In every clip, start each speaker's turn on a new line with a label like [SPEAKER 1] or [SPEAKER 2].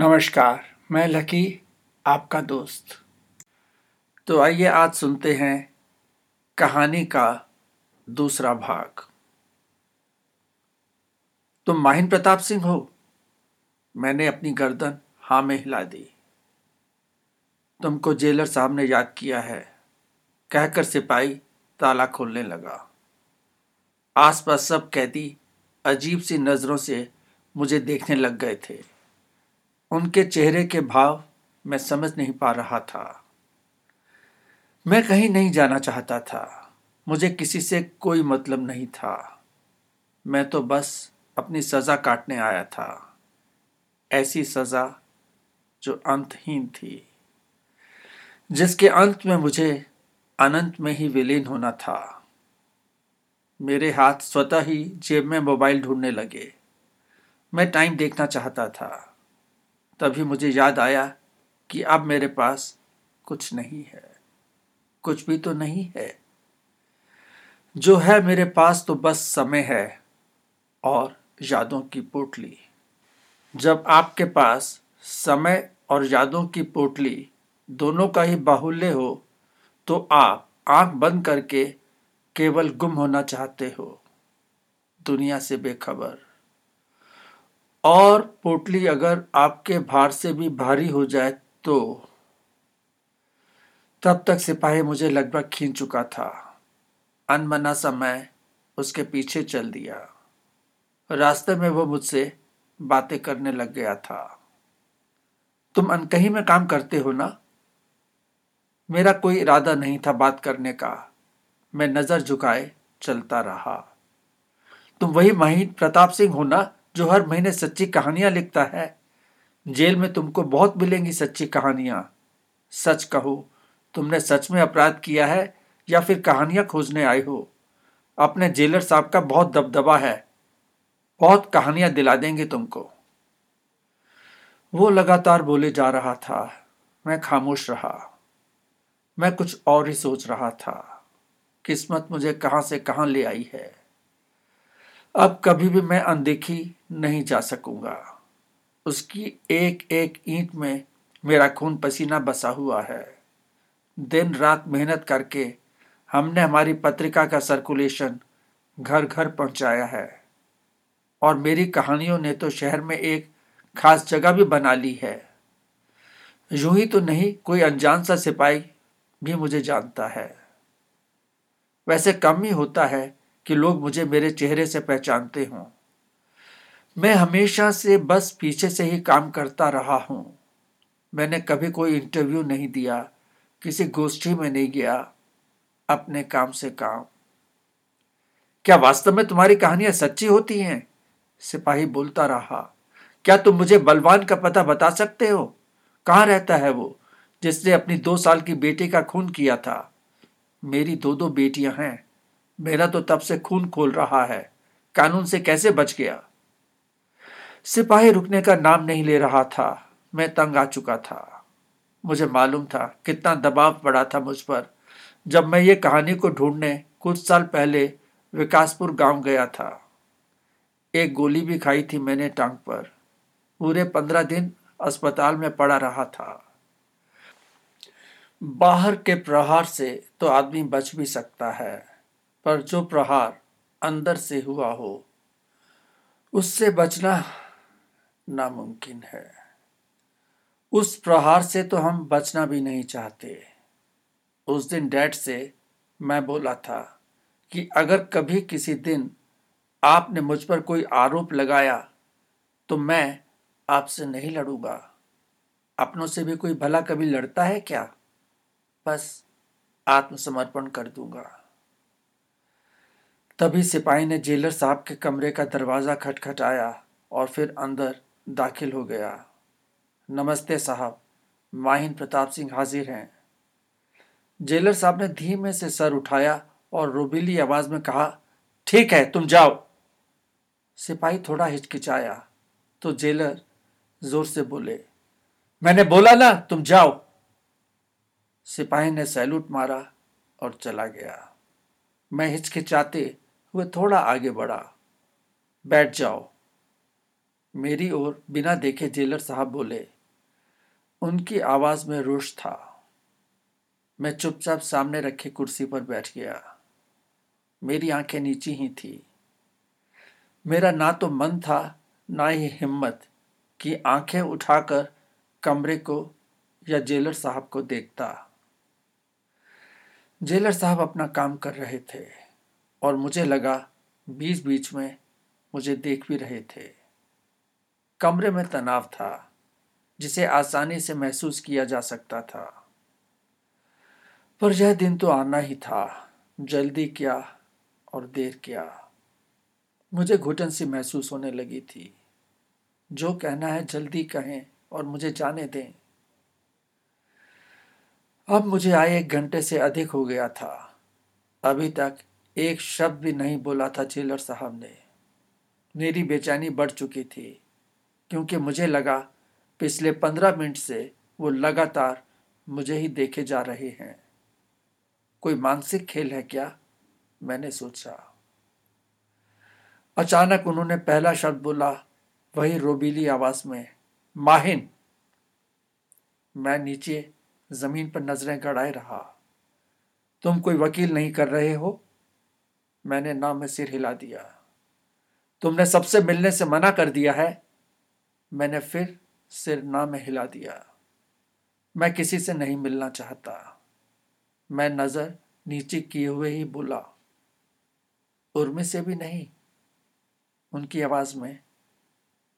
[SPEAKER 1] नमस्कार, मैं लकी, आपका दोस्त। तो आइए आज सुनते हैं कहानी का दूसरा भाग। तुम माहिन प्रताप सिंह हो? मैंने अपनी गर्दन हाँ में हिला दी। तुमको जेलर साहब ने याद किया है। कहकर सिपाही ताला खोलने लगा। आसपास सब कैदी अजीब सी नज़रों से मुझे देखने लग गए थे। उनके चेहरे के भाव मैं समझ नहीं पा रहा था। मैं कहीं नहीं जाना चाहता था। मुझे किसी से कोई मतलब नहीं था। मैं तो बस अपनी सज़ा काटने आया था। ऐसी सज़ा जो अंतहीन थी। जिसके अंत में मुझे अनंत में ही विलीन होना था। मेरे हाथ स्वतः ही जेब में मोबाइल ढूँढने लगे। मैं टाइम देखना चाहता था। तभी मुझे याद आया कि अब मेरे पास कुछ नहीं है। कुछ भी तो नहीं है। जो है मेरे पास तो बस समय है और यादों की पोटली। जब आपके पास समय और यादों की पोटली दोनों का ही बाहुल्य हो तो आप आँख बंद करके केवल गुम होना चाहते हो। दुनिया से बेखबर। और पोटली अगर आपके भार से भी भारी हो जाए तो तब तक सिपाही मुझे लगभग खींच चुका था। अनमना सा मैं उसके पीछे चल दिया। रास्ते में वो मुझसे बातें करने लग गया था। तुम अनकहीं में काम करते हो ना? मेरा कोई इरादा नहीं था बात करने का। मैं नज़र झुकाए चलता रहा। तुम वही महित प्रताप सिंह हो ना? जो हर महीने सच्ची कहानियाँ लिखता है। जेल में तुमको बहुत मिलेंगी सच्ची कहानियाँ। सच कहो, तुमने सच में अपराध किया है या फिर कहानियाँ खोजने आए हो? अपने जेलर साहब का बहुत दबदबा है। बहुत कहानियाँ दिला देंगे तुमको। वो लगातार बोले जा रहा था। मैं खामोश रहा। मैं कुछ और ही सोच रहा था। किस्मत मुझे कहाँ से कहाँ ले आई है? अब कभी भी मैं अनदेखी नहीं जा सकूँगा। उसकी एक एक ईंट में मेरा खून पसीना बसा हुआ है। दिन रात मेहनत करके हमने हमारी पत्रिका का सर्कुलेशन घर घर पहुँचाया है। और मेरी कहानियों ने तो शहर में एक खास जगह भी बना ली है। यूँ ही तो नहीं, कोई अनजान सा सिपाही भी मुझे जानता है। वैसे कम ही होता है कि लोग मुझे मेरे चेहरे से पहचानते हों। मैं हमेशा से बस पीछे से ही काम करता रहा हूँ। मैंने कभी कोई इंटरव्यू नहीं दिया, किसी गोष्ठी में नहीं गया, अपने काम से काम। क्या वास्तव में तुम्हारी कहानियाँ सच्ची होती हैं? सिपाही बोलता रहा। क्या तुम मुझे बलवान का पता बता सकते हो? कहाँ रहता है वो, जिसने अपनी दो साल की बेटी का खून किया था? मेरी दो दो बेटियाँ हैं। मेरा तो तब से खून खोल रहा है। कानून से कैसे बच गया? सिपाही रुकने का नाम नहीं ले रहा था। मैं तंग आ चुका था। मुझे मालूम था कितना दबाव पड़ा था मुझ पर। जब मैं ये कहानी को ढूँढने कुछ साल पहले विकासपुर गाँव गया था। एक गोली भी खाई थी मैंने टांग पर। पूरे पंद्रह दिन अस्पताल में पड़ा रहा था। बाहर के प्रहार से तो आदमी बच भी सकता है। पर जो प्रहार अंदर से हुआ हो, उससे बचना नामुमकिन है। उस प्रहार से तो हम बचना भी नहीं चाहते। उस दिन डैड से मैं बोला था कि अगर कभी किसी दिन आपने मुझ पर कोई आरोप लगाया तो मैं आपसे नहीं लड़ूँगा। अपनों से भी कोई भला कभी लड़ता है क्या? बस आत्मसमर्पण कर दूँगा। तभी सिपाही ने जेलर साहब के कमरे का दरवाज़ा खटखटाया और फिर अंदर दाखिल हो गया। नमस्ते साहब, माहिन प्रताप सिंह हाजिर हैं। जेलर साहब ने धीमे से सर उठाया और रोबीली आवाज़ में कहा, ठीक है, तुम जाओ। सिपाही थोड़ा हिचकिचाया तो जेलर ज़ोर से बोले, मैंने बोला ना, तुम जाओ। सिपाही ने सैल्यूट मारा और चला गया। मैं हिचकिचाते हुए थोड़ा आगे बढ़ा। बैठ जाओ। मेरी ओर बिना देखे जेलर साहब बोले, उनकी आवाज़ में रोष था। मैं चुपचाप सामने रखी कुर्सी पर बैठ गया। मेरी आँखें नीची ही थी। मेरा ना तो मन था, ना ही हिम्मत कि आँखें उठाकर कमरे को या जेलर साहब को देखता। जेलर साहब अपना काम कर रहे थे। और मुझे लगा बीच बीच में मुझे देख भी रहे थे। कमरे में तनाव था, जिसे आसानी से महसूस किया जा सकता था। पर यह दिन तो आना ही था, जल्दी क्या और देर क्या। मुझे घुटन सी महसूस होने लगी थी। जो कहना है जल्दी कहें और मुझे जाने दें। अब मुझे आए एक घंटे से अधिक हो गया था। अभी तक एक शब्द भी नहीं बोला था जेलर साहब ने। मेरी बेचैनी बढ़ चुकी थी, क्योंकि मुझे लगा पिछले पंद्रह मिनट से वो लगातार मुझे ही देखे जा रहे हैं। कोई मानसिक खेल है क्या? मैंने सोचा। अचानक उन्होंने पहला शब्द बोला, वही रोबीली आवाज़ में, माहिन। मैं नीचे ज़मीन पर नज़रें गड़ाए रहा। तुम कोई वकील नहीं कर रहे हो? मैंने ना में सिर हिला दिया। तुमने सबसे मिलने से मना कर दिया है। मैंने फिर सिर ना में हिला दिया। मैं किसी से नहीं मिलना चाहता। मैं नज़र नीचे किए हुए ही बोला। उर्मी से भी नहीं, उनकी आवाज़ में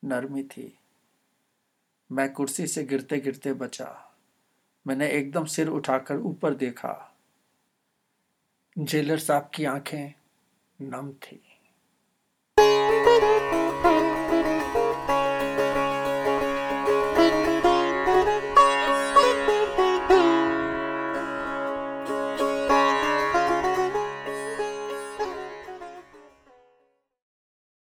[SPEAKER 1] नरमी थी। मैं कुर्सी से गिरते गिरते बचा। मैंने एकदम सिर उठाकर ऊपर देखा। जेलर साहब की आँखें Namti.